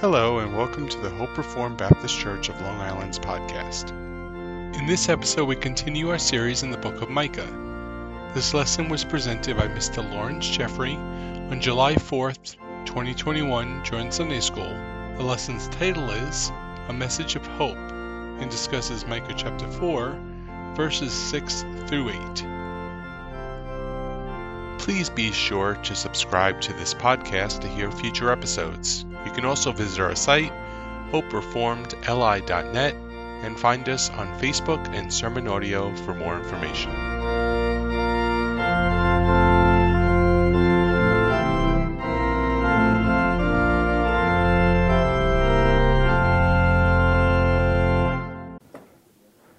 Hello, and welcome to the Hope Reformed Baptist Church of Long Island's podcast. In this episode, we continue our series in the book of Micah. This lesson was presented by Mr. Lawrence Jeffrey on July 4th, 2021, during Sunday School. The lesson's title is A Message of Hope and discusses Micah chapter 4, verses 6 through 8. Please be sure to subscribe to this podcast to hear future episodes. You can also visit our site, hopereformedli.net, and find us on Facebook and Sermon Audio for more information.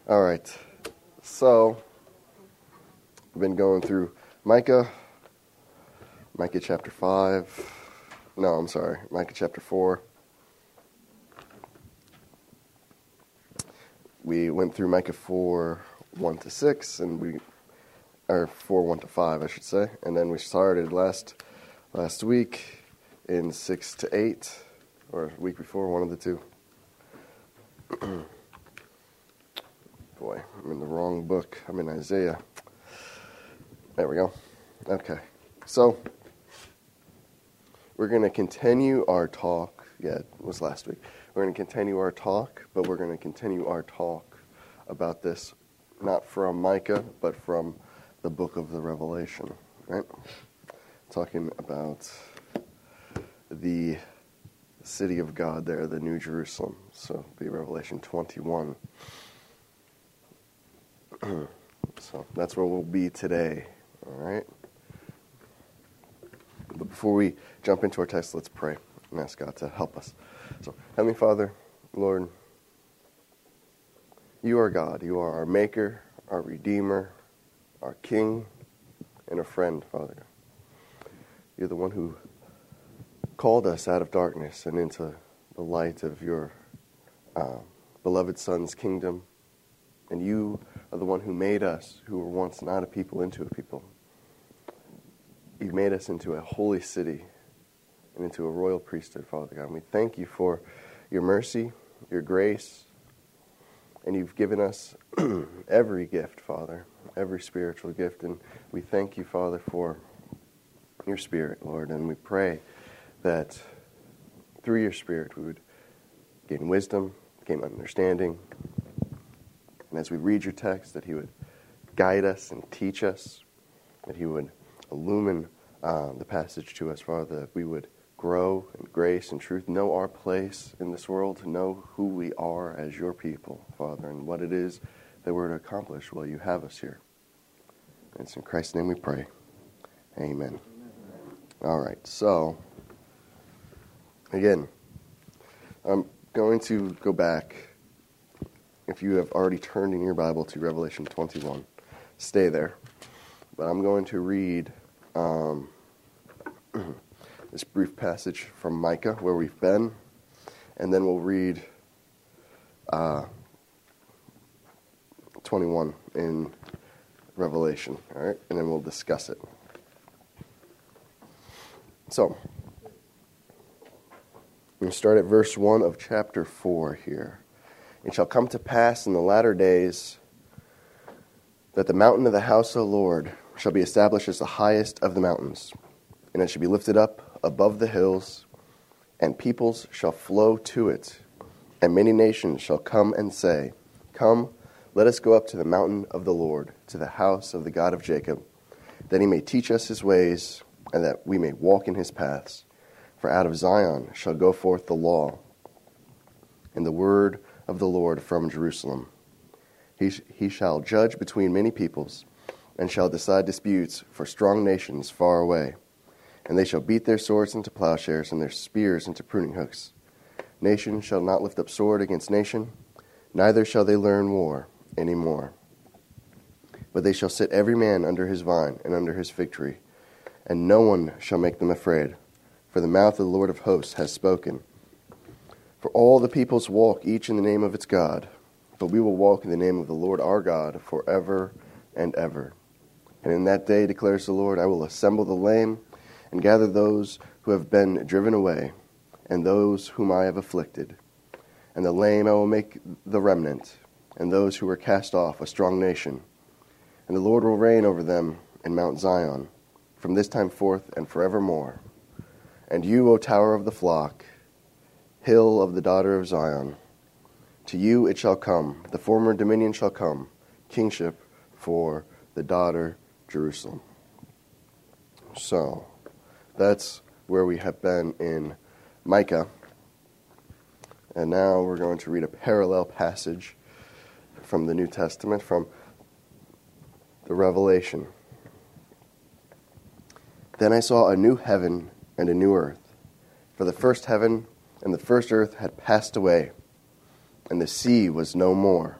All right. So, we've been going through Micah, Micah chapter 5. No, I'm sorry, Micah chapter 4. We went through Micah 4, 1 to 6, and we, or 4, 1 to 5, I should say. And then we started last, last week in 6 to 8, or week before, one of the two. Boy, I'm in the wrong book. I'm in Isaiah. There we go. Okay. So, we're going to continue our talk. Yeah, it was last week. We're going to continue our talk, but we're going to continue our talk about this not from Micah, but from the book of the Revelation, right? Talking about the city of God there, the New Jerusalem. So, be Revelation 21. so that's where we'll be today. All right. Before we jump into our text, let's pray and ask God to help us. So, Heavenly Father, Lord, you are God. You are our Maker, our Redeemer, our King, and a friend, Father. You're the one who called us out of darkness and into the light of your uh, beloved Son's kingdom. And you are the one who made us, who were once not a people, into a people. You've made us into a holy city and into a royal priesthood, Father God. And we thank you for your mercy, your grace, and you've given us every gift, Father, every spiritual gift. And we thank you, Father, for your Spirit, Lord. And we pray that through your Spirit we would gain wisdom, gain understanding, and as we read your text, that He would guide us and teach us, that He would illumine uh, the passage to us, Father, that we would grow in grace and truth, know our place in this world, know who we are as your people, Father, and what it is that we're to accomplish while you have us here. And it's in Christ's name we pray. Amen. All right, so, again, I'm going to go back. If you have already turned in your Bible to Revelation 21, stay there. But I'm going to read um, this brief passage from Micah, where we've been, and then we'll read uh, 21 in Revelation, all right? And then we'll discuss it. So, we start at verse 1 of chapter 4 here. It shall come to pass in the latter days that the mountain of the house of the Lord shall be established as the highest of the mountains, and it shall be lifted up above the hills, and peoples shall flow to it, and many nations shall come and say, Come, let us go up to the mountain of the Lord, to the house of the God of Jacob, that he may teach us his ways, and that we may walk in his paths. For out of Zion shall go forth the law, and the word of the Lord from Jerusalem. He, he shall judge between many peoples and shall decide disputes for strong nations far away. And they shall beat their swords into plowshares and their spears into pruning hooks. Nation shall not lift up sword against nation, neither shall they learn war any more. But they shall sit every man under his vine and under his fig tree, and no one shall make them afraid, for the mouth of the Lord of hosts has spoken. For all the peoples walk each in the name of its God, but we will walk in the name of the Lord our God forever and ever. And in that day, declares the Lord, I will assemble the lame and gather those who have been driven away, and those whom I have afflicted. And the lame I will make the remnant, and those who were cast off a strong nation. And the Lord will reign over them in Mount Zion, from this time forth and forevermore. And you, O tower of the flock, hill of the daughter of Zion, to you it shall come, the former dominion shall come, kingship for the daughter Jerusalem. So, that's where we have been in Micah. And now we're going to read a parallel passage from the New Testament, from the Revelation. Then I saw a new heaven and a new earth. For the first heaven and the first earth had passed away, and the sea was no more.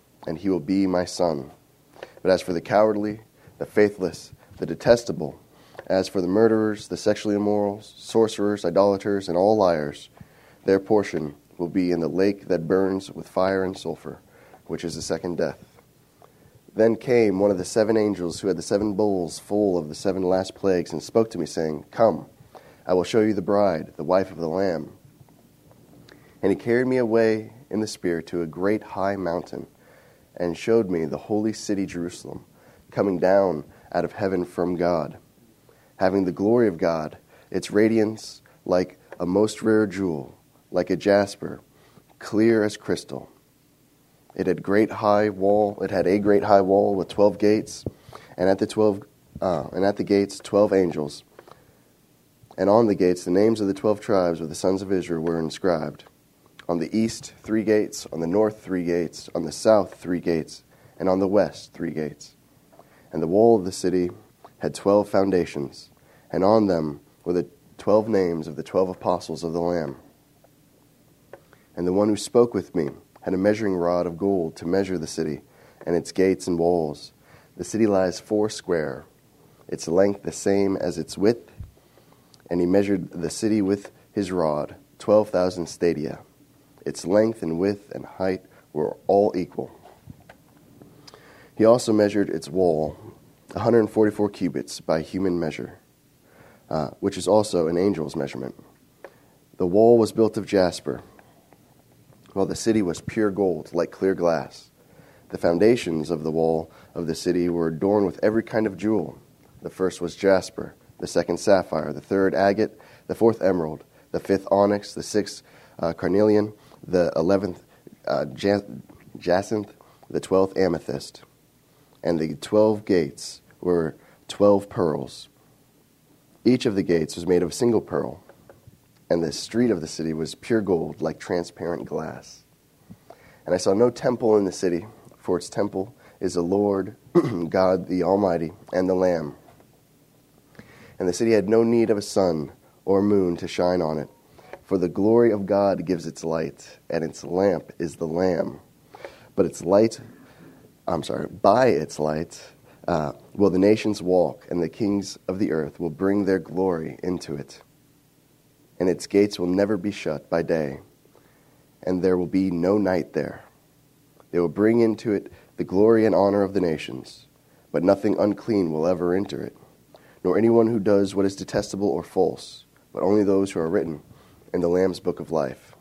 and he will be my son. But as for the cowardly, the faithless, the detestable, as for the murderers, the sexually immoral, sorcerers, idolaters, and all liars, their portion will be in the lake that burns with fire and sulfur, which is the second death. Then came one of the seven angels who had the seven bowls full of the seven last plagues, and spoke to me, saying, Come, I will show you the bride, the wife of the Lamb. And he carried me away in the Spirit to a great high mountain, and showed me the holy city Jerusalem, coming down out of heaven from God having the glory of God, its radiance like a most rare jewel, like a jasper, clear as crystal. It had great high wall. It had a great high wall with twelve gates, and at the twelve uh, and at the gates twelve angels. And on the gates the names of the twelve tribes of the sons of Israel were inscribed. On the east three gates, on the north three gates, on the south three gates, and on the west three gates. And the wall of the city had twelve foundations and on them were the twelve names of the twelve apostles of the Lamb. And the one who spoke with me had a measuring rod of gold to measure the city and its gates and walls. The city lies four square, its length the same as its width, and he measured the city with his rod, twelve thousand stadia. Its length and width and height were all equal. He also measured its wall, 144 cubits by human measure uh, which is also an angel's measurement. The wall was built of jasper, while the city was pure gold, like clear glass. The foundations of the wall of the city were adorned with every kind of jewel. The first was jasper, the second sapphire, the third agate, the fourth emerald, the fifth onyx, the sixth uh, carnelian, the eleventh uh, jacinth, the twelfth amethyst. And the twelve gates were twelve pearls. Each of the gates was made of a single pearl, and the street of the city was pure gold, like transparent glass. And I saw no temple in the city, for its temple is the Lord God the Almighty and the Lamb. And the city had no need of a sun or moon to shine on it, for the glory of God gives its light, and its lamp is the Lamb. But its light, I'm sorry, by its light, uh, will the nations walk, and the kings of the earth will bring their glory into it. And its gates will never be shut by day, and there will be no night there. They will bring into it the glory and honor of the nations, but nothing unclean will ever enter it, nor anyone who does what is detestable or false, but only those who are written in the Lamb's book of life.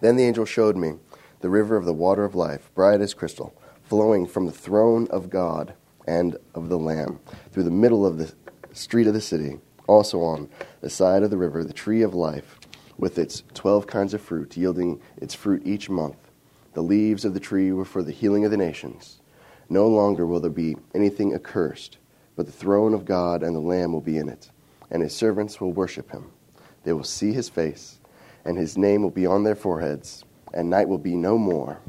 Then the angel showed me the river of the water of life, bright as crystal, flowing from the throne of God and of the Lamb, through the middle of the street of the city, also on the side of the river, the tree of life, with its twelve kinds of fruit, yielding its fruit each month. The leaves of the tree were for the healing of the nations. No longer will there be anything accursed, but the throne of God and the Lamb will be in it, and his servants will worship him. They will see his face, and his name will be on their foreheads, and night will be no more.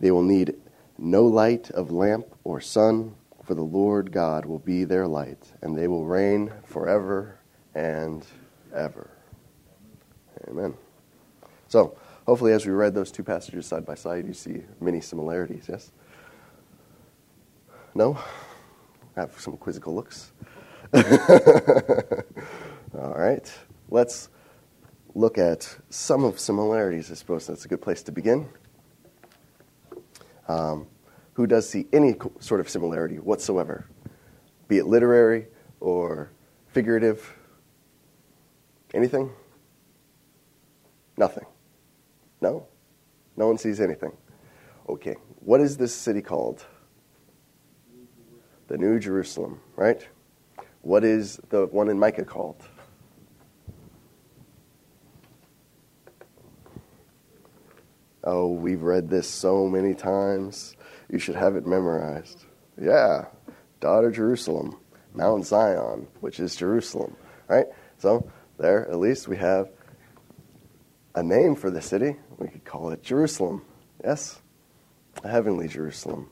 They will need no light of lamp or sun, for the Lord God will be their light, and they will reign forever and ever. Amen. So, hopefully, as we read those two passages side by side, you see many similarities, yes? No? I have some quizzical looks. All right. Let's look at some of similarities. I suppose that's a good place to begin. Um, who does see any sort of similarity whatsoever, be it literary or figurative? Anything? Nothing. No? No one sees anything. Okay. What is this city called? The New Jerusalem, right? What is the one in Micah called? Oh, we've read this so many times. You should have it memorized. Yeah, daughter Jerusalem, Mount Zion, which is Jerusalem, right? So there, at least we have a name for the city. We could call it Jerusalem. Yes? A heavenly Jerusalem.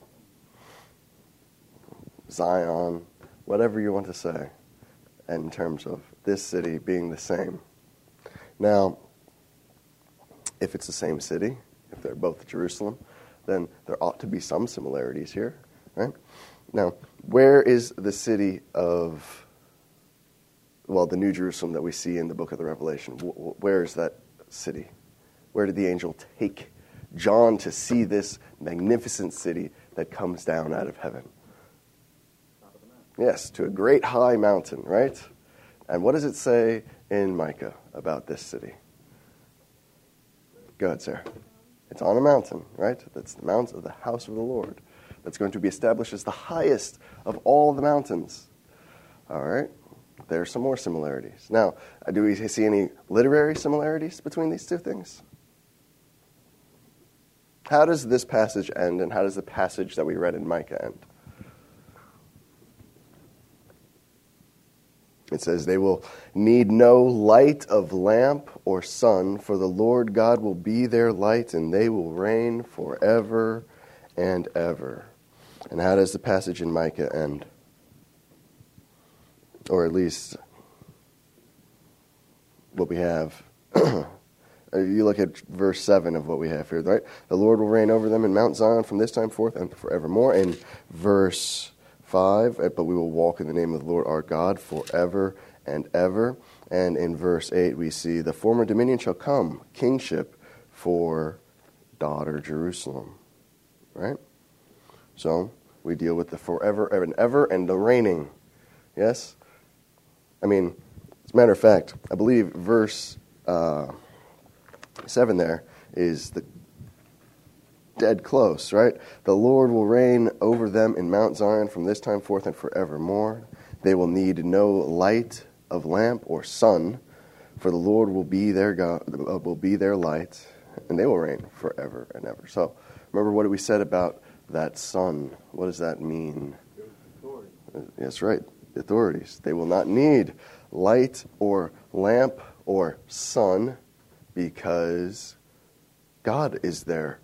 Zion, whatever you want to say, in terms of this city being the same. Now, if it's the same city, they're both Jerusalem, then there ought to be some similarities here, right? Now, where is the city of, well, the New Jerusalem that we see in the book of the Revelation? Where is that city? Where did the angel take John to see this magnificent city that comes down out of heaven? Yes, to a great high mountain, right? And what does it say in Micah about this city? Go ahead, Sarah. It's on a mountain, right? That's the mount of the house of the Lord. That's going to be established as the highest of all the mountains. All right? There are some more similarities. Now, do we see any literary similarities between these two things? How does this passage end, and how does the passage that we read in Micah end? It says, They will need no light of lamp or sun, for the Lord God will be their light, and they will reign forever and ever. And how does the passage in Micah end? Or at least what we have. you look at verse 7 of what we have here, right? The Lord will reign over them in Mount Zion from this time forth and forevermore. In verse 5, eh, but we will walk in the name of the Lord our God forever and ever. And in verse 8, we see the former dominion shall come, kingship for daughter Jerusalem. Right? So we deal with the forever and ever and the reigning. Yes? I mean, as a matter of fact, I believe verse uh, 7 there is the dead close, right? The Lord will reign over them in Mount Zion from this time forth and forevermore. They will need no light of lamp or sun, for the Lord will be their God, uh, will be their light, and they will reign forever and ever. So, remember what we said about that sun. What does that mean? That's right, authorities. They will not need light or lamp or sun because God is their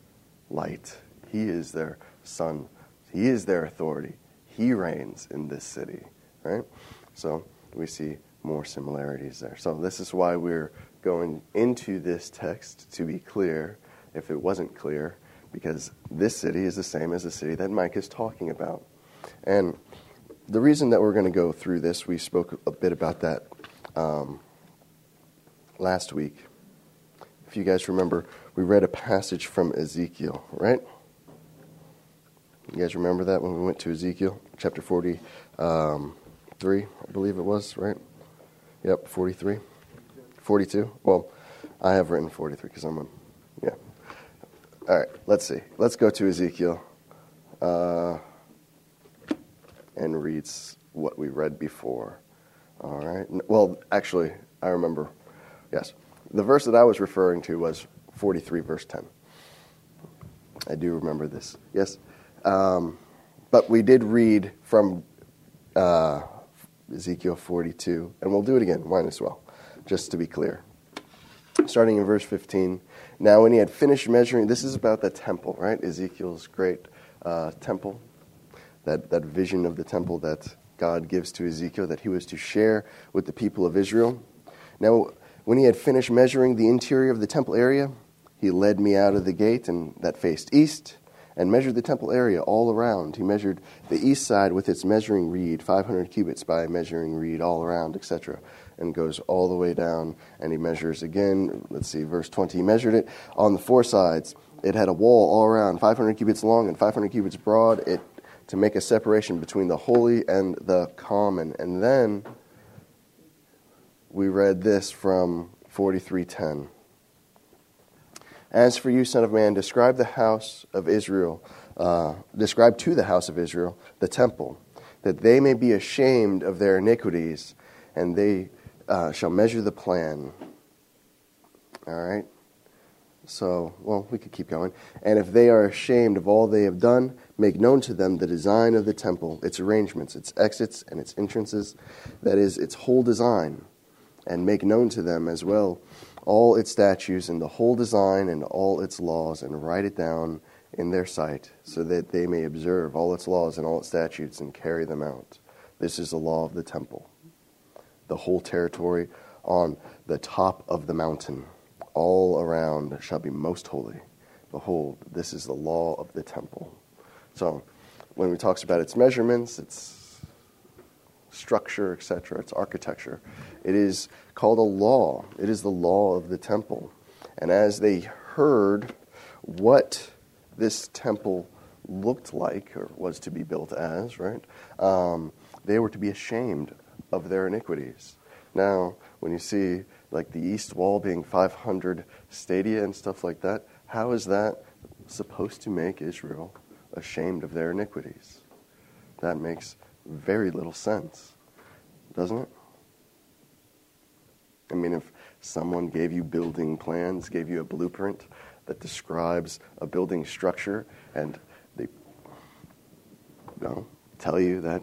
light. He is their sun. He is their authority. He reigns in this city, right? So we see more similarities there. So this is why we're going into this text to be clear, if it wasn't clear, because this city is the same as the city that Mike is talking about. And the reason that we're going to go through this, we spoke a bit about that um, last week. If you guys remember, we read a passage from Ezekiel, right? You guys remember that when we went to Ezekiel chapter 43, um, I believe it was, right? Yep, 43. 42. Well, I have written 43 because I'm on. Yeah. All right, let's see. Let's go to Ezekiel uh, and read what we read before. All right. Well, actually, I remember. Yes. the verse that I was referring to was 43, verse 10. I do remember this. Yes? Um, but we did read from uh, Ezekiel 42, and we'll do it again. Might as well, just to be clear. Starting in verse 15. Now, when he had finished measuring, this is about the temple, right? Ezekiel's great uh, temple, that, that vision of the temple that God gives to Ezekiel that he was to share with the people of Israel. Now, when he had finished measuring the interior of the temple area, he led me out of the gate and that faced east and measured the temple area all around. He measured the east side with its measuring reed, 500 cubits by measuring reed all around, etc., and goes all the way down. And he measures again. Let's see, verse 20. He measured it on the four sides. It had a wall all around, 500 cubits long and 500 cubits broad. It to make a separation between the holy and the common. And then we read this from 4310. As for you, Son of Man, describe the house of Israel, uh, describe to the house of Israel the temple, that they may be ashamed of their iniquities, and they uh, shall measure the plan. All right? So, well, we could keep going. And if they are ashamed of all they have done, make known to them the design of the temple, its arrangements, its exits, and its entrances, that is, its whole design, and make known to them as well all its statutes and the whole design and all its laws, and write it down in their sight, so that they may observe all its laws and all its statutes and carry them out. This is the law of the temple. The whole territory on the top of the mountain all around shall be most holy. Behold, this is the law of the temple. So, when we talks about its measurements, its structure, etc., its architecture, it is called a law. It is the law of the temple. And as they heard what this temple looked like or was to be built as, right, um, they were to be ashamed of their iniquities. Now, when you see like the east wall being 500 stadia and stuff like that, how is that supposed to make Israel ashamed of their iniquities? That makes very little sense, doesn't it? I mean, if someone gave you building plans, gave you a blueprint that describes a building structure, and they you know, tell you that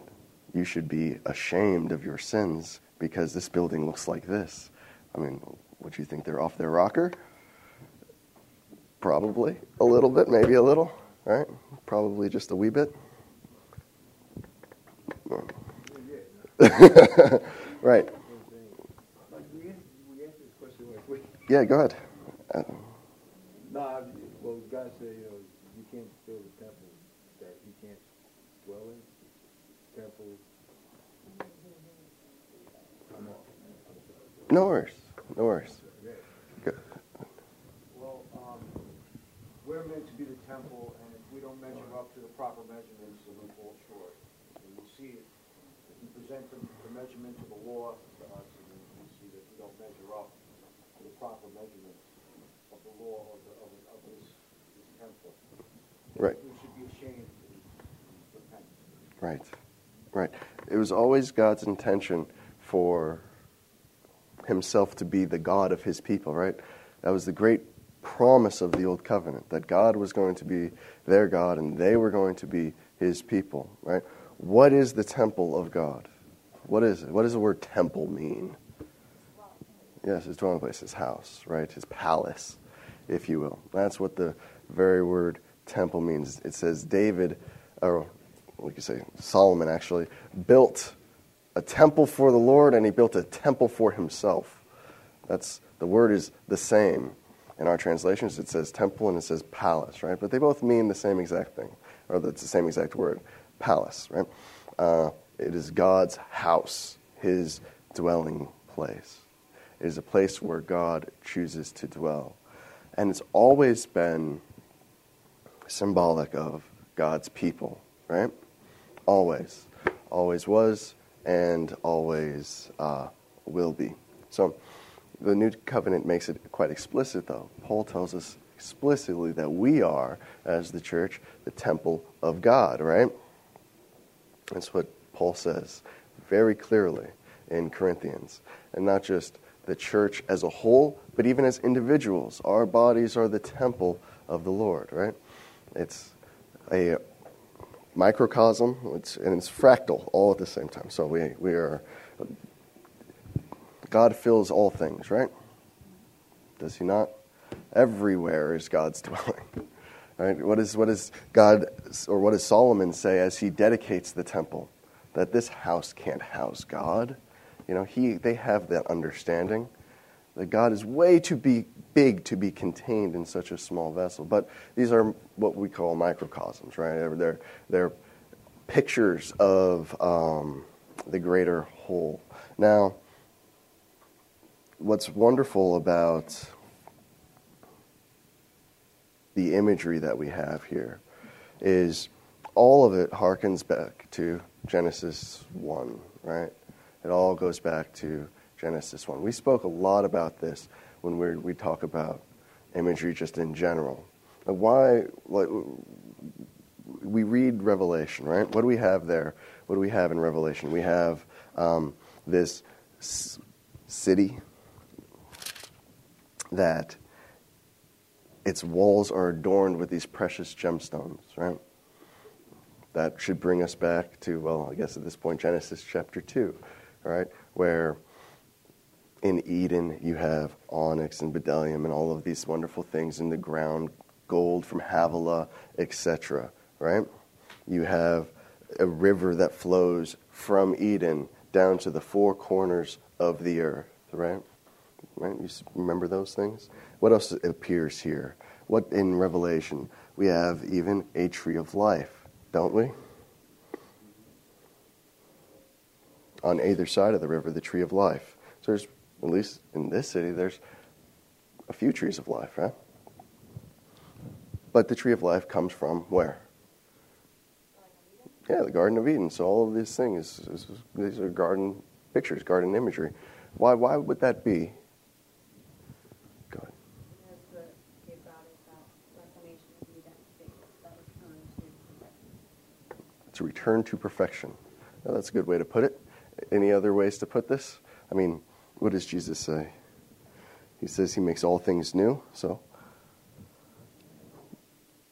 you should be ashamed of your sins because this building looks like this, I mean, would you think they're off their rocker? Probably a little bit, maybe a little, right? Probably just a wee bit. right. Yeah, go ahead. Uh, no, well, God said, you know, you can't build a temple that you can't dwell in. Temple. No worries. No worries. Good. Well, um, we're meant to be the temple, and if we don't measure up to the proper measurements, then we fall short. And we see it. If we present the, the measurement of the law to us, and we see that we don't measure up to the proper measurements of the law of, the, of, of this, this temple. Right. We should be ashamed and repent. Right. Right. It was always God's intention for himself to be the God of his people, right? That was the great promise of the old covenant that God was going to be their God and they were going to be his people, right? What is the temple of God? What is it? What does the word temple mean? Yes, his dwelling place, his house, right? His palace, if you will. That's what the very word temple means. It says David, or we could say Solomon actually, built a temple for the Lord and he built a temple for himself. That's the word is the same. In our translations, it says temple and it says palace, right? But they both mean the same exact thing, or it's the same exact word, palace, right? Uh, it is God's house, his dwelling place. It is a place where God chooses to dwell. And it's always been symbolic of God's people, right? Always. Always was, and always uh, will be. So the new covenant makes it quite explicit, though. Paul tells us explicitly that we are, as the church, the temple of God, right? That's what Paul says very clearly in Corinthians. And not just the church as a whole, but even as individuals. Our bodies are the temple of the Lord, right? It's a microcosm it's, and it's fractal all at the same time. So we, we are, God fills all things, right? Does he not? Everywhere is God's dwelling. Right? What, is, what does God, or what does Solomon say as he dedicates the temple? That this house can't house God. You know, he, they have that understanding that God is way too be, big to be contained in such a small vessel. But these are what we call microcosms, right? They're, they're pictures of um, the greater whole. Now, what's wonderful about the imagery that we have here is all of it harkens back to Genesis 1, right? It all goes back to Genesis 1. We spoke a lot about this when we we talk about imagery just in general. Why like, we read Revelation, right? What do we have there? What do we have in Revelation? We have um, this s- city that its walls are adorned with these precious gemstones, right? That should bring us back to, well, I guess at this point, Genesis chapter 2, right? Where in Eden you have onyx and bdellium and all of these wonderful things in the ground, gold from Havilah, etc., right? You have a river that flows from Eden down to the four corners of the earth, right? Right? You remember those things? What else appears here? What in Revelation? We have even a tree of life, don't we? On either side of the river, the tree of life. So there's, at least in this city, there's a few trees of life, right? But the tree of life comes from where? Yeah, the Garden of Eden. So all of these things, these are garden pictures, garden imagery. Why, why would that be? To return to perfection. Now, that's a good way to put it. Any other ways to put this? I mean, what does Jesus say? He says he makes all things new. So,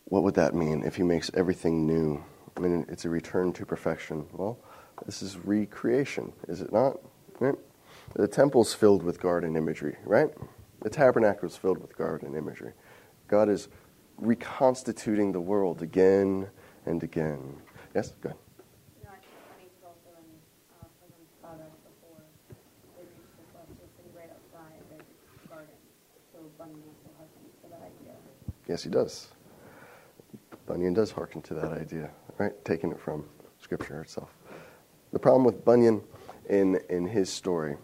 what would that mean if he makes everything new? I mean, it's a return to perfection. Well, this is recreation, is it not? Right? The temple's filled with garden imagery, right? The tabernacle is filled with garden imagery. God is reconstituting the world again and again. Yes, go ahead. Yes, he does. Bunyan does hearken to that idea, right? Taking it from Scripture itself. The problem with Bunyan in, in his story,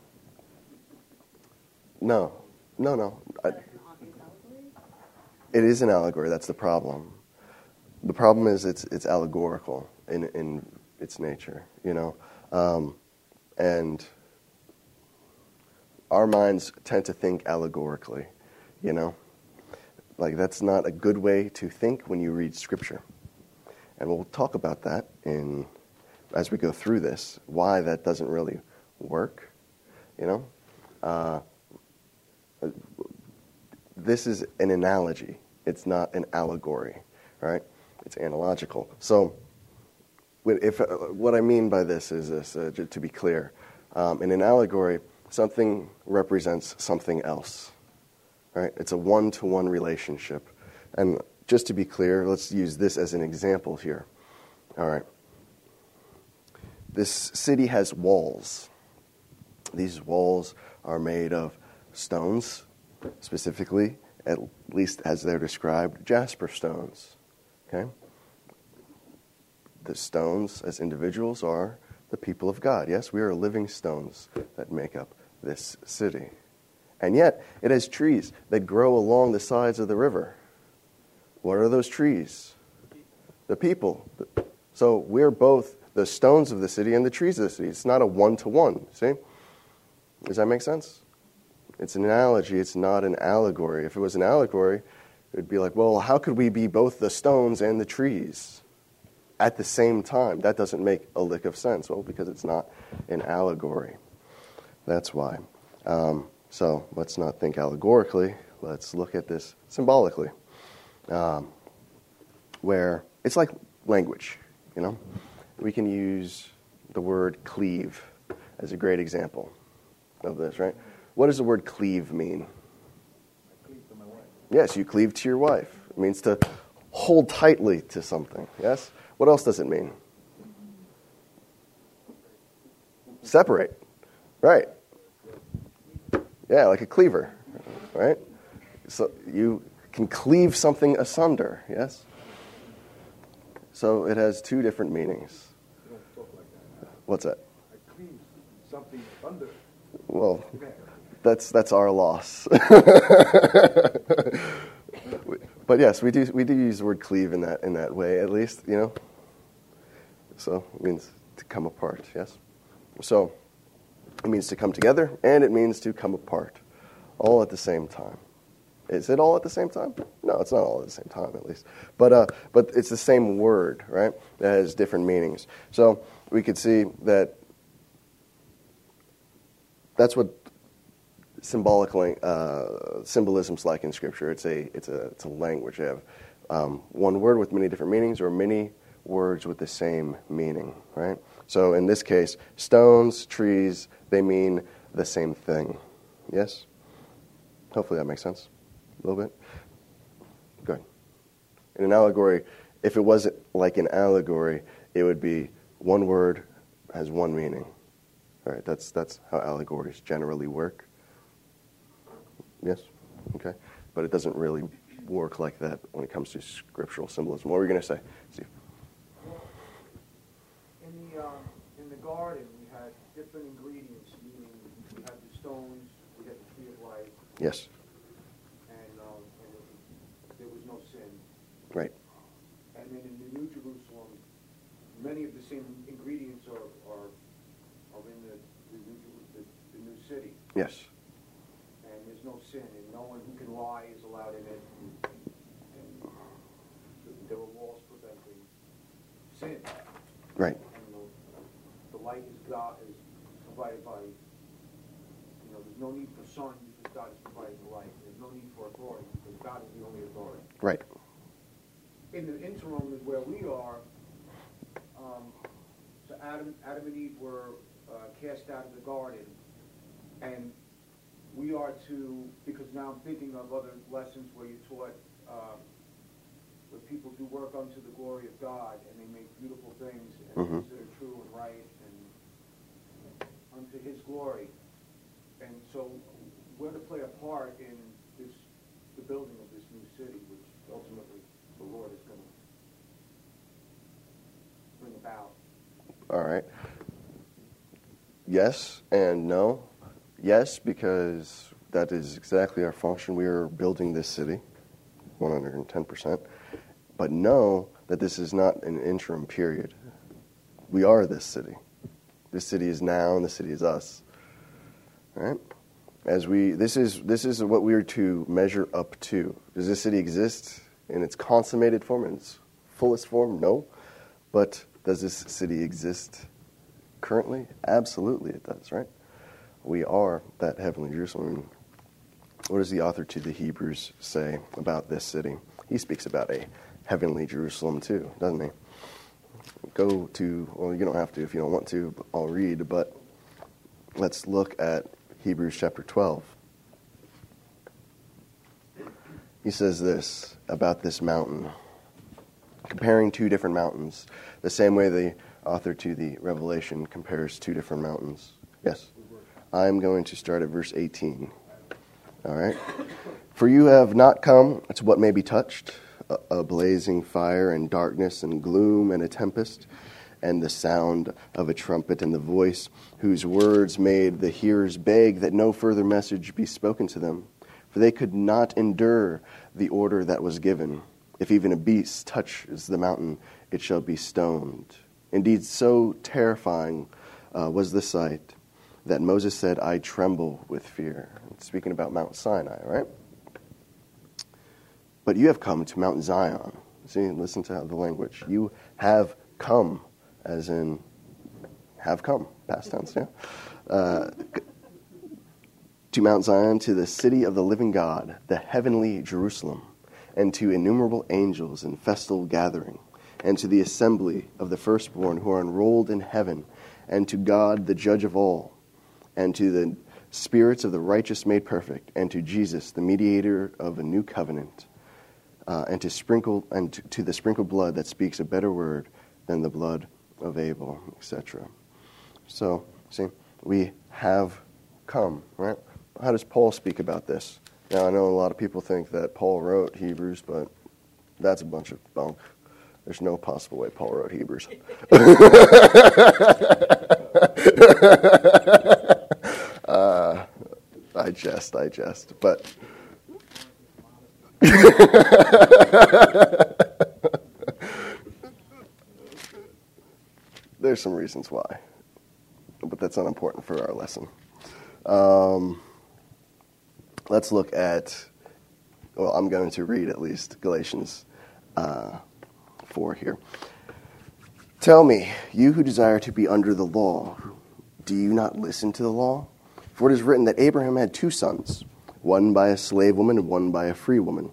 no, no, no. I, it is an allegory. That's the problem. The problem is it's, it's allegorical in, in its nature, you know. Um, and our minds tend to think allegorically, you know. Like, that's not a good way to think when you read Scripture. And we'll talk about that in, as we go through this, why that doesn't really work, you know. Uh, this is an analogy, it's not an allegory, right? It's analogical. So, if, uh, what I mean by this is this, uh, to be clear. Um, in an allegory, something represents something else. Right? It's a one to one relationship. And just to be clear, let's use this as an example here. All right. This city has walls. These walls are made of stones, specifically, at least as they're described, jasper stones. Okay? The stones as individuals are the people of God. Yes, we are living stones that make up this city. And yet, it has trees that grow along the sides of the river. What are those trees? The people. So we're both the stones of the city and the trees of the city. It's not a one to one, see? Does that make sense? It's an analogy, it's not an allegory. If it was an allegory, it would be like, well, how could we be both the stones and the trees? At the same time. That doesn't make a lick of sense. Well, because it's not an allegory. That's why. Um, So let's not think allegorically. Let's look at this symbolically, um, where it's like language. You know, we can use the word cleave as a great example of this, right? What does the word cleave mean? Yes, you cleave to your wife. It means to hold tightly to something. Yes? What else does it mean? Separate. Right. Yeah, like a cleaver. Right? So you can cleave something asunder. Yes? So it has two different meanings. What's that? I cleave something under. Well, that's that's our loss. but yes, we do we do use the word cleave in that in that way at least, you know. So it means to come apart. Yes. So it means to come together, and it means to come apart, all at the same time. Is it all at the same time? No, it's not all at the same time, at least. But uh, but it's the same word, right? That has different meanings. So we could see that that's what symbolic uh, symbolism's like in Scripture. It's a it's a it's a language. You have um, one word with many different meanings, or many words with the same meaning, right? So in this case, stones, trees, they mean the same thing. Yes. Hopefully that makes sense. A little bit. Good. In an allegory, if it wasn't like an allegory, it would be one word has one meaning. All right, that's that's how allegories generally work. Yes? Okay. But it doesn't really work like that when it comes to scriptural symbolism. What were you going to say, Steve? In the, um, in the garden, we had different ingredients, meaning we had the stones, we had the tree of life, Yes. and, um, and it, there was no sin. Right. And then in the New Jerusalem, many of the same ingredients are, are, are in the, the, new, Jeru- the, the new city. Yes. and there's no sin, and no one who can lie is allowed in it, and, and there were walls preventing sin. Right. The is God, is provided by, you know, there's no need for sun because God is providing the light. There's no need for authority because God is the only authority. Right. In the interim is where we are, um, so Adam, Adam and Eve were uh, cast out of the garden, and we are to, because now I'm thinking of other lessons where you taught, um, where people do work unto the glory of God, and they make beautiful things, and Mhm. things that are true and right, unto His glory. And so we're to play a part in this, the building of this new city, which ultimately the Lord is going to bring about. All right. Yes and no. Yes, because that is exactly our function. We are building this city, 110%. But no, that this is not an interim period. We are this city. This city is now, and the city is us. Right? As we, this is this is what we are to measure up to. Does this city exist in its consummated form, in its fullest form? No. But does this city exist currently? Absolutely, it does. Right? We are that heavenly Jerusalem. What does the author to the Hebrews say about this city? He speaks about a heavenly Jerusalem too, doesn't he? Go to, well, you don't have to if you don't want to, I'll read, but let's look at Hebrews chapter 12. He says this about this mountain, comparing two different mountains, the same way the author to the Revelation compares two different mountains. Yes? I'm going to start at verse 18. All right? For you have not come to what may be touched a, blazing fire and darkness and gloom and a tempest and the sound of a trumpet and the voice whose words made the hearers beg that no further message be spoken to them. For they could not endure the order that was given. If even a beast touches the mountain, it shall be stoned. Indeed, so terrifying uh, was the sight that Moses said, I tremble with fear. Speaking about Mount Sinai, right? But you have come to Mount Zion. See, listen to the language. You have come, as in have come, past tense, yeah? Uh, to Mount Zion, to the city of the living God, the heavenly Jerusalem, and to innumerable angels in festal gathering, and to the assembly of the firstborn who are enrolled in heaven, and to God, the judge of all, and to the spirits of the righteous made perfect, and to Jesus, the mediator of a new covenant, uh, and to sprinkle and to, to the sprinkled blood that speaks a better word than the blood of Abel, etc. So, see, we have come, right? How does Paul speak about this? Now, I know a lot of people think that Paul wrote Hebrews, but that's a bunch of bunk. There's no possible way Paul wrote Hebrews. uh, I jest, I jest. But there's some reasons why, but that's not important for our lesson. Um, let's look at, well, I'm going to read at least Galatians uh, 4 here. Tell me, you who desire to be under the law, do you not listen to the law? For it is written that Abraham had two sons, one by a slave woman and one by a free woman.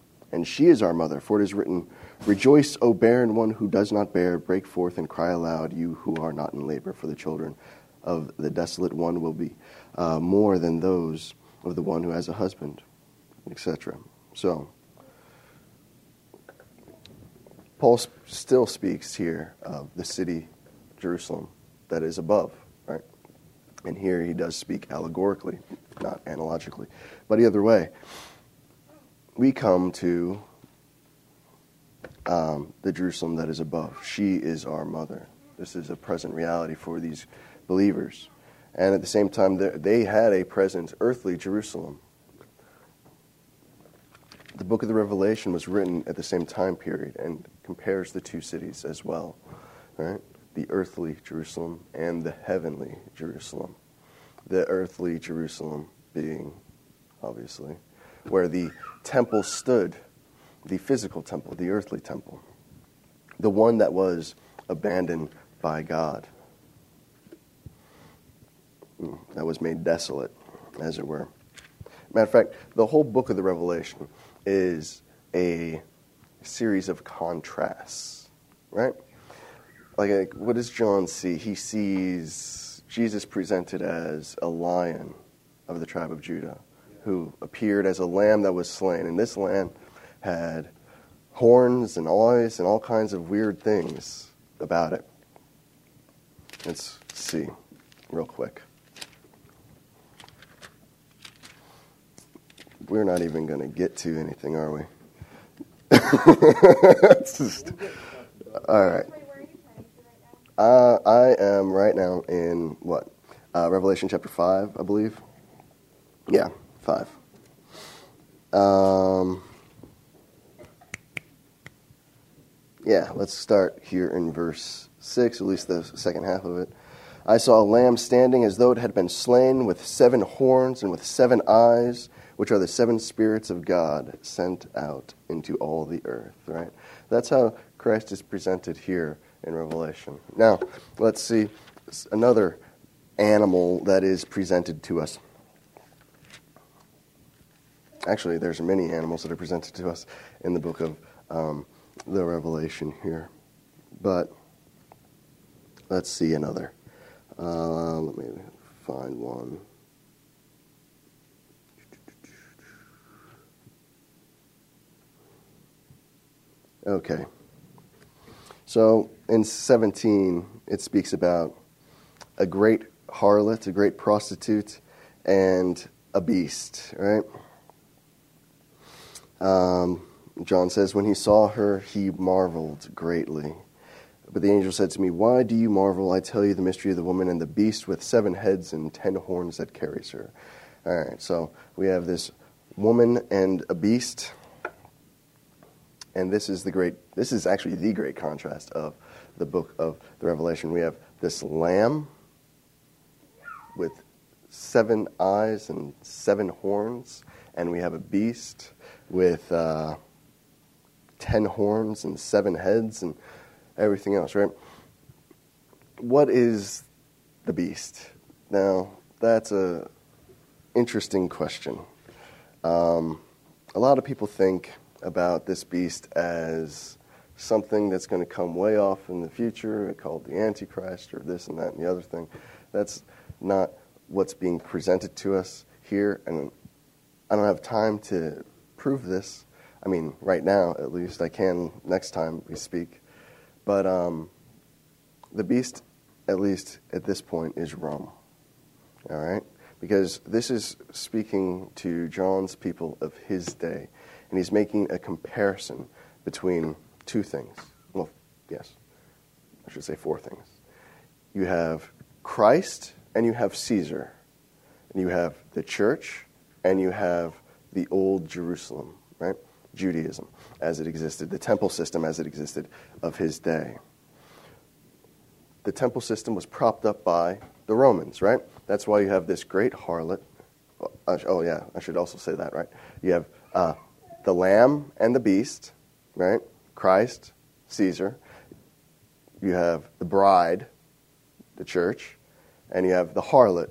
and she is our mother, for it is written, Rejoice, O barren one who does not bear, break forth and cry aloud, you who are not in labor, for the children of the desolate one will be uh, more than those of the one who has a husband, etc. So, Paul still speaks here of the city, Jerusalem, that is above, right? And here he does speak allegorically, not analogically. But either way, we come to um, the Jerusalem that is above. She is our mother. This is a present reality for these believers. And at the same time, they had a present earthly Jerusalem. The book of the Revelation was written at the same time period and compares the two cities as well, right? The earthly Jerusalem and the heavenly Jerusalem. The earthly Jerusalem being, obviously, where the temple stood, the physical temple, the earthly temple, the one that was abandoned by God hmm, that was made desolate, as it were. Matter of fact, the whole book of the Revelation is a series of contrasts, right? Like, what does John see? He sees Jesus presented as a lion of the tribe of Judah who appeared as a lamb that was slain. And this lamb had horns and eyes and all kinds of weird things about it. Let's see, real quick. we're not even going to get to anything, are we? just, all right. Uh, I am right now in what? Uh, Revelation chapter 5, I believe. Yeah, 5. Um, yeah, let's start here in verse 6, at least the second half of it. I saw a lamb standing as though it had been slain with seven horns and with seven eyes which are the seven spirits of God sent out into all the earth, right? That's how Christ is presented here in Revelation. Now, let's see another animal that is presented to us. Actually, there's many animals that are presented to us in the book of um, the Revelation here. But let's see another. Uh, let me find one. Okay. So in 17, it speaks about a great harlot, a great prostitute, and a beast, right? Um, John says, When he saw her, he marveled greatly. But the angel said to me, Why do you marvel? I tell you the mystery of the woman and the beast with seven heads and ten horns that carries her. All right, so we have this woman and a beast. And this is the great, this is actually the great contrast of the book of the Revelation. We have this lamb with seven eyes and seven horns, and we have a beast with uh, ten horns and seven heads and everything else, right? What is the beast? Now, that's a interesting question. Um, a lot of people think about this beast as something that's going to come way off in the future, called the Antichrist or this and that and the other thing. That's not what's being presented to us here, and I don't have time to prove this. I mean, right now, at least, I can next time we speak. But um, the beast, at least at this point, is Rome. All right? Because this is speaking to John's people of his day, and he's making a comparison between two things. Well, yes, I should say four things. You have Christ and you have Caesar, and you have the church, and you have the old Jerusalem, right? Judaism as it existed, the temple system as it existed of his day. The temple system was propped up by the Romans, right? That's why you have this great harlot. Oh, yeah, I should also say that, right? You have uh, the lamb and the beast, right? Christ, Caesar. You have the bride, the church, and you have the harlot,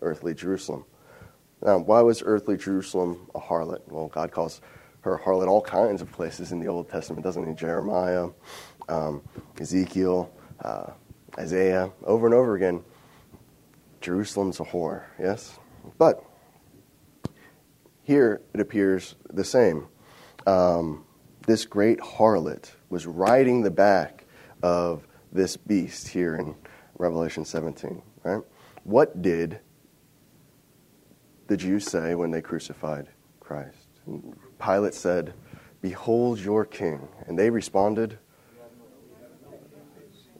earthly Jerusalem. Now, why was earthly Jerusalem a harlot? Well, God calls her a harlot all kinds of places in the Old Testament, doesn't he? Jeremiah, um, Ezekiel, uh, Isaiah, over and over again. Jerusalem's a whore, yes? But here it appears the same. Um, this great harlot was riding the back of this beast here in Revelation 17, right? What did the Jews say when they crucified Christ? Pilate said, Behold your king. And they responded,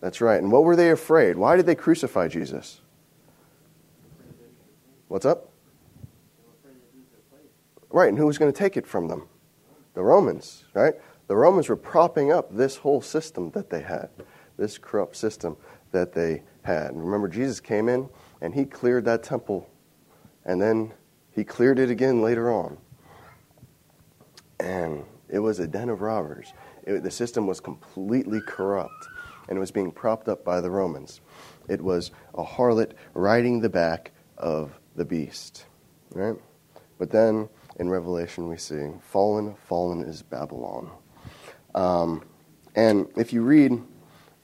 That's right. And what were they afraid? Why did they crucify Jesus? What's up? Right, and who was going to take it from them? The Romans, right? The Romans were propping up this whole system that they had, this corrupt system that they had. And remember, Jesus came in and he cleared that temple, and then he cleared it again later on. And it was a den of robbers. It, the system was completely corrupt, and it was being propped up by the Romans. It was a harlot riding the back of the beast. Right? But then in Revelation we see, Fallen, fallen is Babylon. Um, and if you read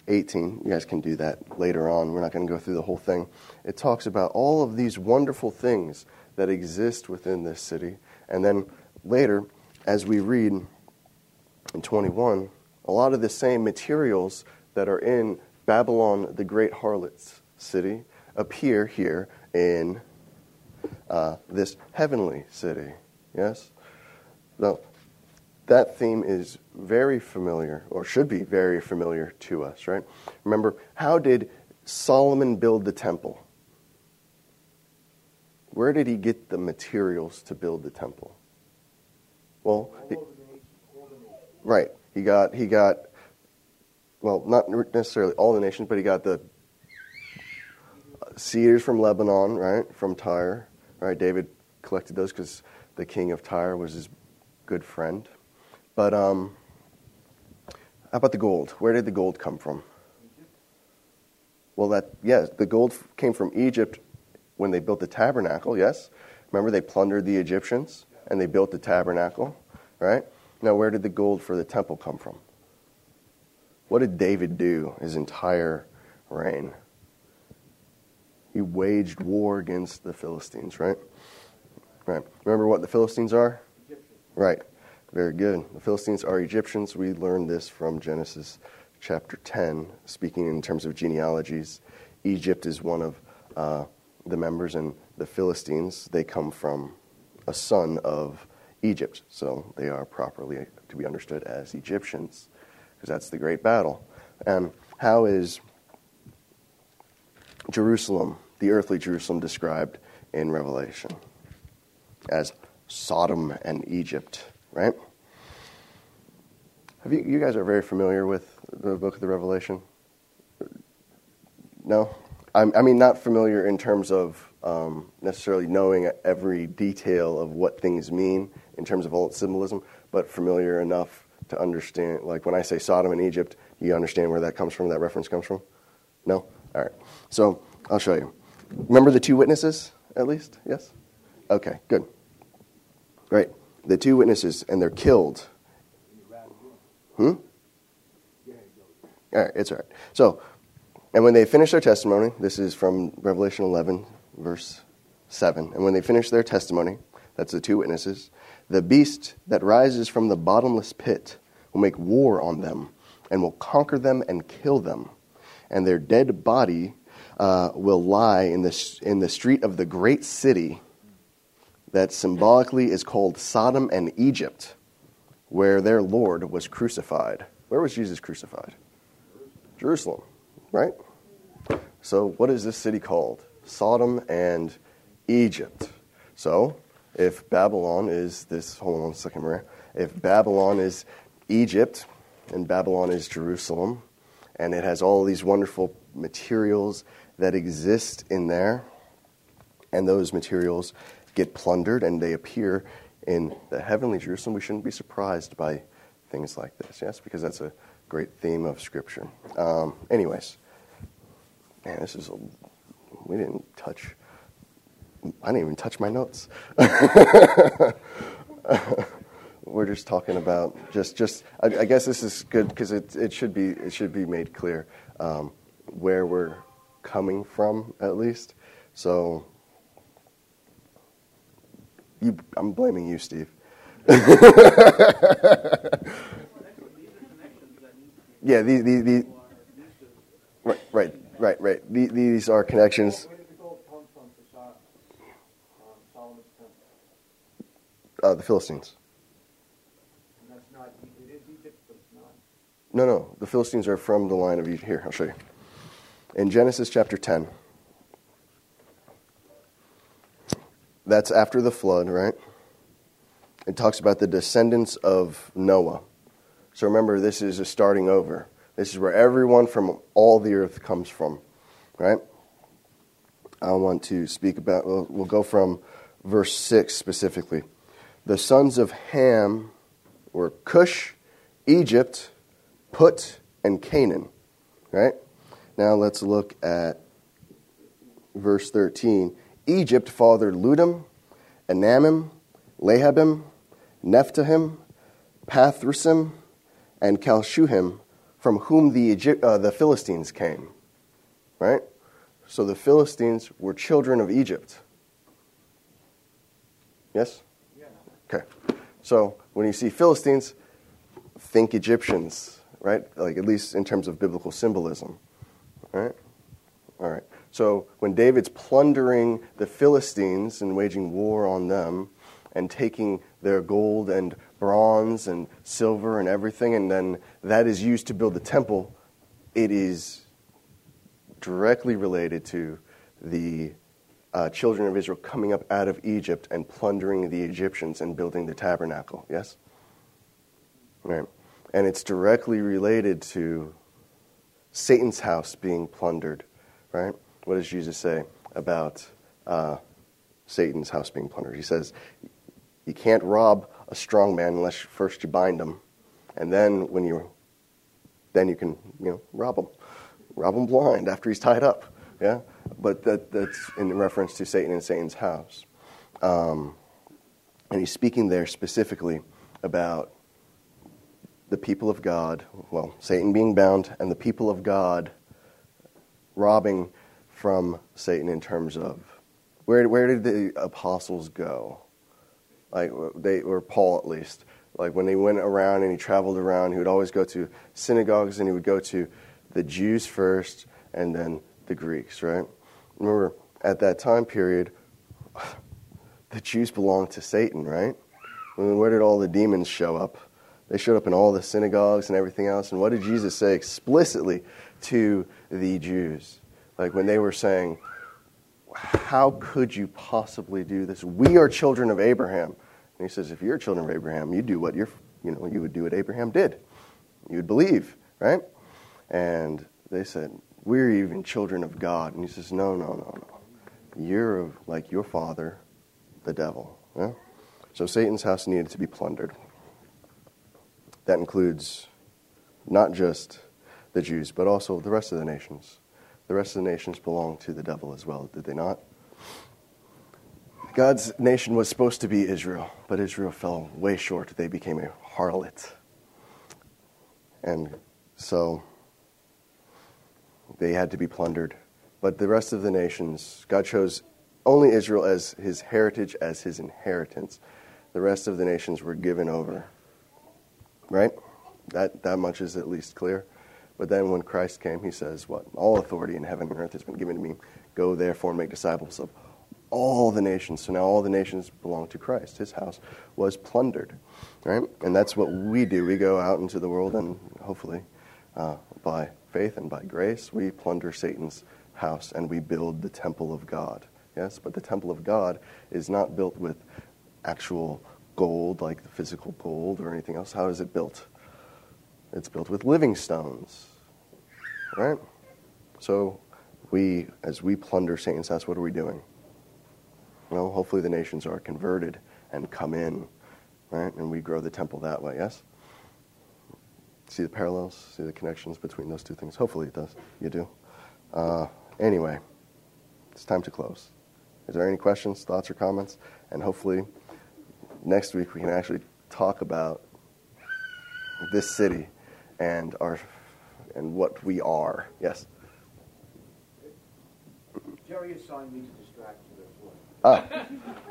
18. You guys can do that later on. We're not going to go through the whole thing. It talks about all of these wonderful things that exist within this city. And then later, as we read in 21, a lot of the same materials that are in Babylon, the great harlot's city, appear here in uh, this heavenly city. Yes? Now, that theme is very familiar, or should be very familiar to us, right? Remember, how did Solomon build the temple? Where did he get the materials to build the temple? Well, he, right. He got he got well, not necessarily all the nations, but he got the cedars from Lebanon, right, from Tyre, right. David collected those because the king of Tyre was his good friend. But um, how about the gold? Where did the gold come from? Well, that yes, the gold came from Egypt when they built the tabernacle. Yes, remember they plundered the Egyptians and they built the tabernacle, right? Now, where did the gold for the temple come from? What did David do his entire reign? He waged war against the Philistines, right? Right. Remember what the Philistines are? Right. Very good. The Philistines are Egyptians. We learned this from Genesis chapter 10, speaking in terms of genealogies. Egypt is one of uh, the members, and the Philistines, they come from a son of Egypt. So they are properly to be understood as Egyptians, because that's the great battle. And how is Jerusalem, the earthly Jerusalem, described in Revelation? As Sodom and Egypt, right? Have you, you guys are very familiar with the book of the Revelation? No? I'm, i mean, not familiar in terms of um, necessarily knowing every detail of what things mean in terms of all its symbolism, but familiar enough to understand. Like when I say Sodom and Egypt, you understand where that comes from, that reference comes from? No? All right. So I'll show you. Remember the two witnesses, at least? Yes? Okay, good. Great. The two witnesses, and they're killed. Hmm? All right, it's all right. So, and when they finish their testimony, this is from Revelation 11, verse 7. And when they finish their testimony, that's the two witnesses, the beast that rises from the bottomless pit will make war on them and will conquer them and kill them. And their dead body uh, will lie in the, in the street of the great city that symbolically is called Sodom and Egypt, where their Lord was crucified. Where was Jesus crucified? Jerusalem, right? So, what is this city called? Sodom and Egypt. So, if Babylon is this, hold on second, Maria. If Babylon is Egypt and Babylon is Jerusalem, and it has all these wonderful materials that exist in there, and those materials get plundered and they appear in the heavenly Jerusalem, we shouldn't be surprised by things like this, yes, because that's a great theme of Scripture. Um, anyways, man, this is a, we didn't touch. I didn't even touch my notes. We're just talking about just just. I, I guess this is good because it it should be it should be made clear um, where we're coming from at least. So you, I'm blaming you, Steve. yeah, these, these, these right, right, right, right. These, these are connections. Uh, the Philistines. No, no. The Philistines are from the line of Egypt. Here, I'll show you. In Genesis chapter 10, that's after the flood, right? It talks about the descendants of Noah. So remember, this is a starting over. This is where everyone from all the earth comes from, right? I want to speak about, we'll, we'll go from verse 6 specifically. The sons of Ham were Cush, Egypt, Put, and Canaan, right? Now let's look at verse 13. Egypt fathered Ludim, Anamim, Lehabim, Naphtuhim, Pathrusim, and Casluhim, from whom the, Egypt, uh, the Philistines came. Right? So the Philistines were children of Egypt. Yes? Yeah. Okay. So when you see Philistines, think Egyptians, right? Like at least in terms of biblical symbolism. Right? All right. So when David's plundering the Philistines and waging war on them and taking their gold and bronze and silver and everything, and then that is used to build the temple, it is directly related to the uh, children of Israel coming up out of Egypt and plundering the Egyptians and building the tabernacle. Yes? Right. And it's directly related to Satan's house being plundered, right? What does Jesus say about uh, Satan's house being plundered? He says, You can't rob a strong man unless first you bind him. And then when you then you can, you know, rob him. Rob him blind after he's tied up. Yeah? But that, that's in reference to Satan and Satan's house. Um, and he's speaking there specifically about the people of God, well, Satan being bound, and the people of God robbing from Satan in terms of where, where did the apostles go? Like they or Paul at least. Like when he went around and he traveled around, he would always go to synagogues and he would go to the Jews first and then the Greeks, right? Remember at that time period, the Jews belonged to Satan, right? I mean, where did all the demons show up? They showed up in all the synagogues and everything else. And what did Jesus say explicitly to the Jews? Like when they were saying, How could you possibly do this? We are children of Abraham. And he says, if you're children of Abraham, you do what you're, you know, you would do what Abraham did. You would believe, right? And they said, we're even children of God. And he says, no, no, no, no. You're like your father, the devil. Yeah? So Satan's house needed to be plundered. That includes not just the Jews, but also the rest of the nations. The rest of the nations belonged to the devil as well, did they not? God's nation was supposed to be Israel, but Israel fell way short. They became a harlot. And so they had to be plundered. But the rest of the nations, God chose only Israel as his heritage, as his inheritance. The rest of the nations were given over. Right? That, that much is at least clear. But then when Christ came, he says, What? All authority in heaven and earth has been given to me. Go therefore and make disciples of all the nations. So now all the nations belong to Christ. His house was plundered. Right? And that's what we do. We go out into the world and hopefully uh, by faith and by grace, we plunder Satan's house and we build the temple of God. Yes, but the temple of God is not built with actual gold, like the physical gold or anything else. How is it built? It's built with living stones. Right? So we as we plunder Satan's house, what are we doing? Well, hopefully the nations are converted and come in, right? And we grow the temple that way, yes? See the parallels? See the connections between those two things? Hopefully it does. You do. Uh, anyway, it's time to close. Is there any questions, thoughts, or comments? And hopefully next week we can actually talk about this city and our and what we are. Yes. Jerry assigned me to distract you. Ah,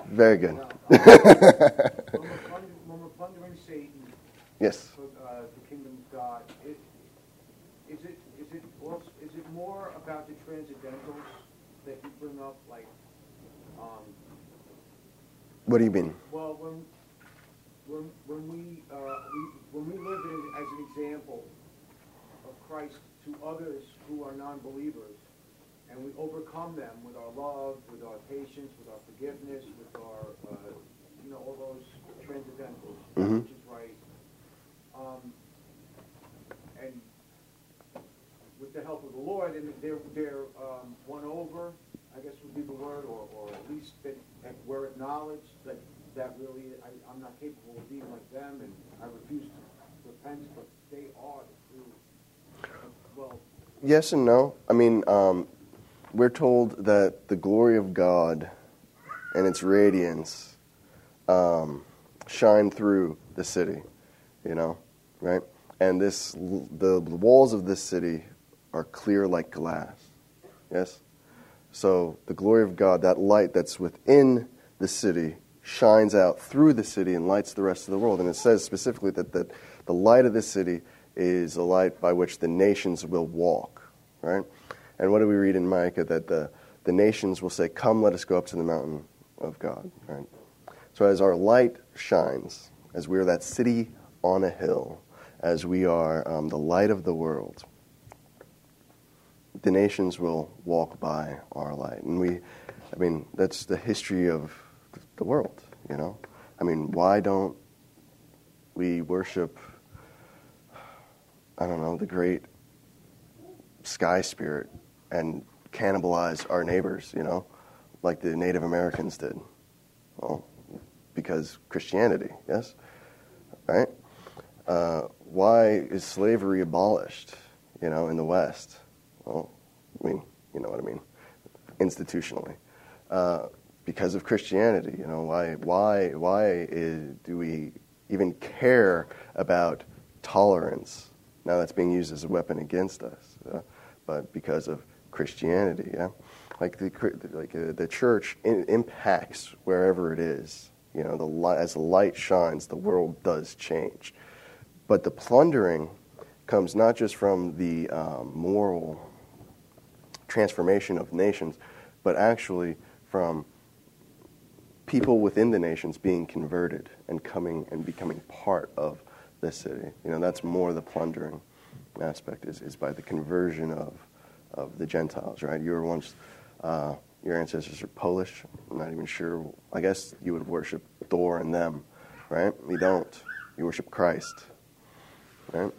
very good. Uh, when, we're plundering, when we're plundering Satan Yes. for uh, the kingdom of God, it, is it is it also, is it more about the transcendentals that you bring up, like, um, What do you mean? well, when when when we uh, we when we live in, as an example of Christ to others who are non-believers, and we overcome them with our love, with our patience, with our forgiveness, with our uh, you know all those transcendentals, Mhm. which is right. Um, and with the help of the Lord, and they're they're um, won over, I guess would be the word, or, or at least that, that we're acknowledged that that really I, I'm not capable of being like them, and I refuse to repent, but they are the true. Well, Yes and no. I mean, um, we're told that the glory of God and its radiance um, shine through the city, you know, right? And this, the walls of this city are clear like glass. Yes? So the glory of God, that light that's within the city, shines out through the city and lights the rest of the world. And it says specifically that, that the light of the city is a light by which the nations will walk, right? And what do we read in Micah? That the, the nations will say, Come, let us go up to the mountain of God, right? So as our light shines, as we are that city on a hill, as we are um, the light of the world, the nations will walk by our light. And we, I mean, that's the history of the world, you know? I mean, why don't we worship, I don't know, the great sky spirit and cannibalize our neighbors, you know, like the Native Americans did? Well, because Christianity, yes? Right? Uh, why is slavery abolished, you know, in the West? Well, I mean, you know what I mean, institutionally. Uh, because of Christianity, you know, why, why, why is, do we even care about tolerance? Now that's being used as a weapon against us, uh, but because of Christianity, yeah, like the like uh, the church in, impacts wherever it is. You know, the as the light shines, the world does change. But the plundering comes not just from the um, moral transformation of nations, but actually from people within the nations being converted and coming and becoming part of the city. You know, that's more the plundering aspect is, is by the conversion of, of the Gentiles, right? You were once, uh, your ancestors are Polish. I'm not even sure. I guess you would worship Thor and them. right? We don't. You worship Christ, right?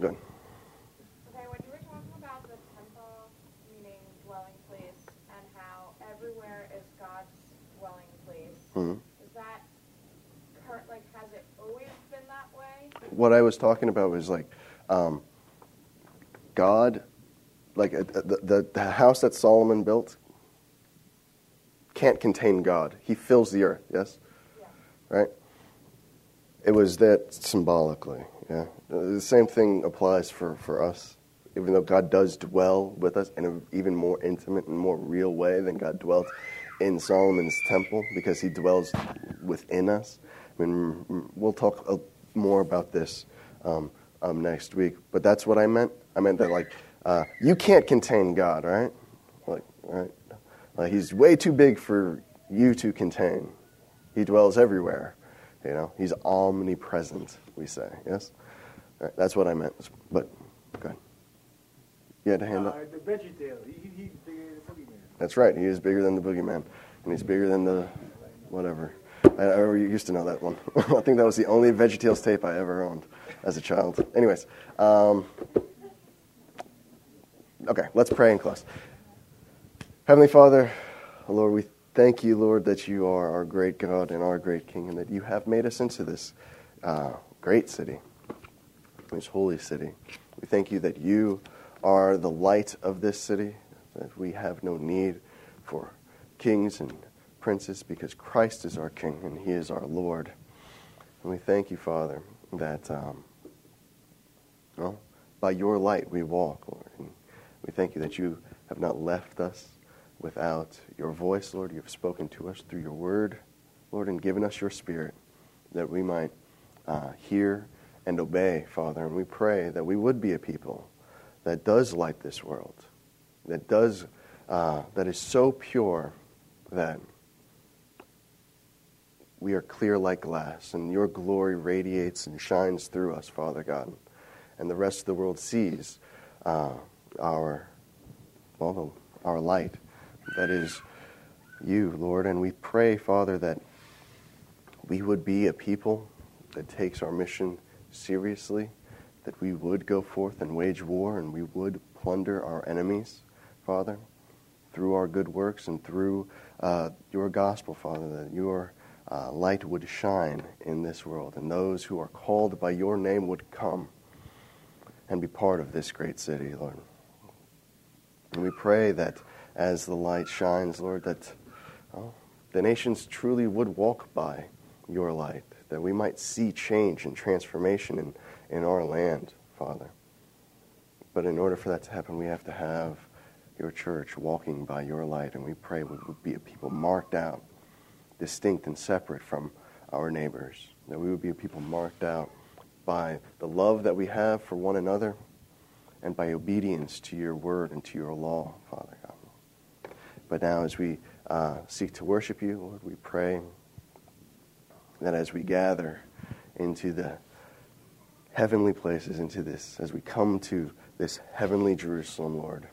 Good. Okay, when you were talking about the temple, meaning dwelling place, and how everywhere is God's dwelling place, hmm is that cur- like has it always been that way? What I was talking about was like um, God, like uh, the, the, the house that Solomon built can't contain God. He fills the earth, yes? Yeah. Right? It was that symbolically, yeah. The same thing applies for, for us. Even though God does dwell with us in an even more intimate and more real way than God dwelt in Solomon's temple because he dwells within us. I mean, we'll talk more about this um, um, next week, but that's what I meant. I meant that, like, uh, you can't contain God, right? Like, right? Like, he's way too big for you to contain. He dwells everywhere. You know, he's omnipresent, we say. Yes? Right, that's what I meant. But, go ahead. You had a hand up? Uh, the VeggieTale, he, he, he's bigger than the boogeyman. That's right. He is bigger than the boogeyman. And he's bigger than the whatever. I, I used to know that one. I think that was the only VeggieTales tape I ever owned as a child. Anyways, um, okay, let's pray and close. Heavenly Father, Lord, we thank you, Lord, that you are our great God and our great King, and that you have made us into this uh, great city, this holy city. We thank you that you are the light of this city, that we have no need for kings and princes because Christ is our King and He is our Lord. And we thank you, Father, that um, well, by your light we walk, Lord. And we thank you that you have not left us without your voice, Lord. You have spoken to us through your word, Lord, and given us your spirit that we might uh, hear and obey, Father. And we pray that we would be a people that does light this world, that does uh, that is so pure that we are clear like glass, and your glory radiates and shines through us, Father God, and the rest of the world sees uh, our well, our light, that is you, Lord. And we pray, Father, that we would be a people that takes our mission seriously, that we would go forth and wage war, and we would plunder our enemies, Father, through our good works and through uh, your gospel, Father, that your uh, light would shine in this world, and those who are called by your name would come and be part of this great city, Lord. And we pray that as the light shines, Lord, that oh, the nations truly would walk by your light, that we might see change and transformation in, in our land, Father. But in order for that to happen, we have to have your church walking by your light, and we pray we would be a people marked out, distinct and separate from our neighbors, that we would be a people marked out by the love that we have for one another and by obedience to your word and to your law, Father God. But now, as we uh, seek to worship you, Lord, we pray that as we gather into the heavenly places, into this, as we come to this heavenly Jerusalem, Lord,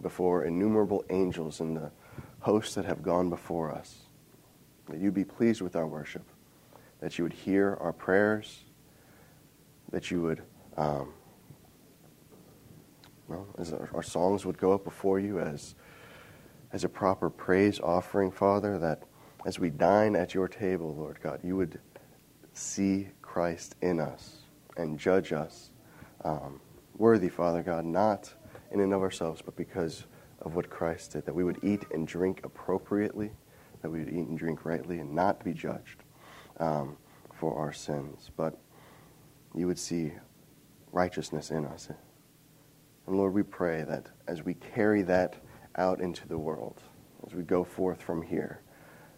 before innumerable angels and the hosts that have gone before us, that you'd be pleased with our worship, that you would hear our prayers, that you would. Um, well, as our, our songs would go up before you as, as a proper praise offering, Father, that as we dine at your table, Lord God, you would see Christ in us and judge us um, worthy, Father God, not in and of ourselves, but because of what Christ did, that we would eat and drink appropriately, that we would eat and drink rightly and not be judged um, for our sins, but you would see righteousness in us. And Lord, we pray that as we carry that out into the world, as we go forth from here,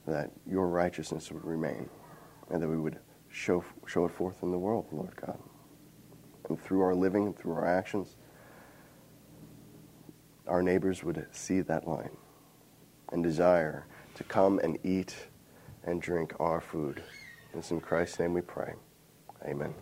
that your righteousness would remain and that we would show, show it forth in the world, Lord God. And through our living and through our actions, our neighbors would see that line and desire to come and eat and drink our food. It's in Christ's name we pray. Amen.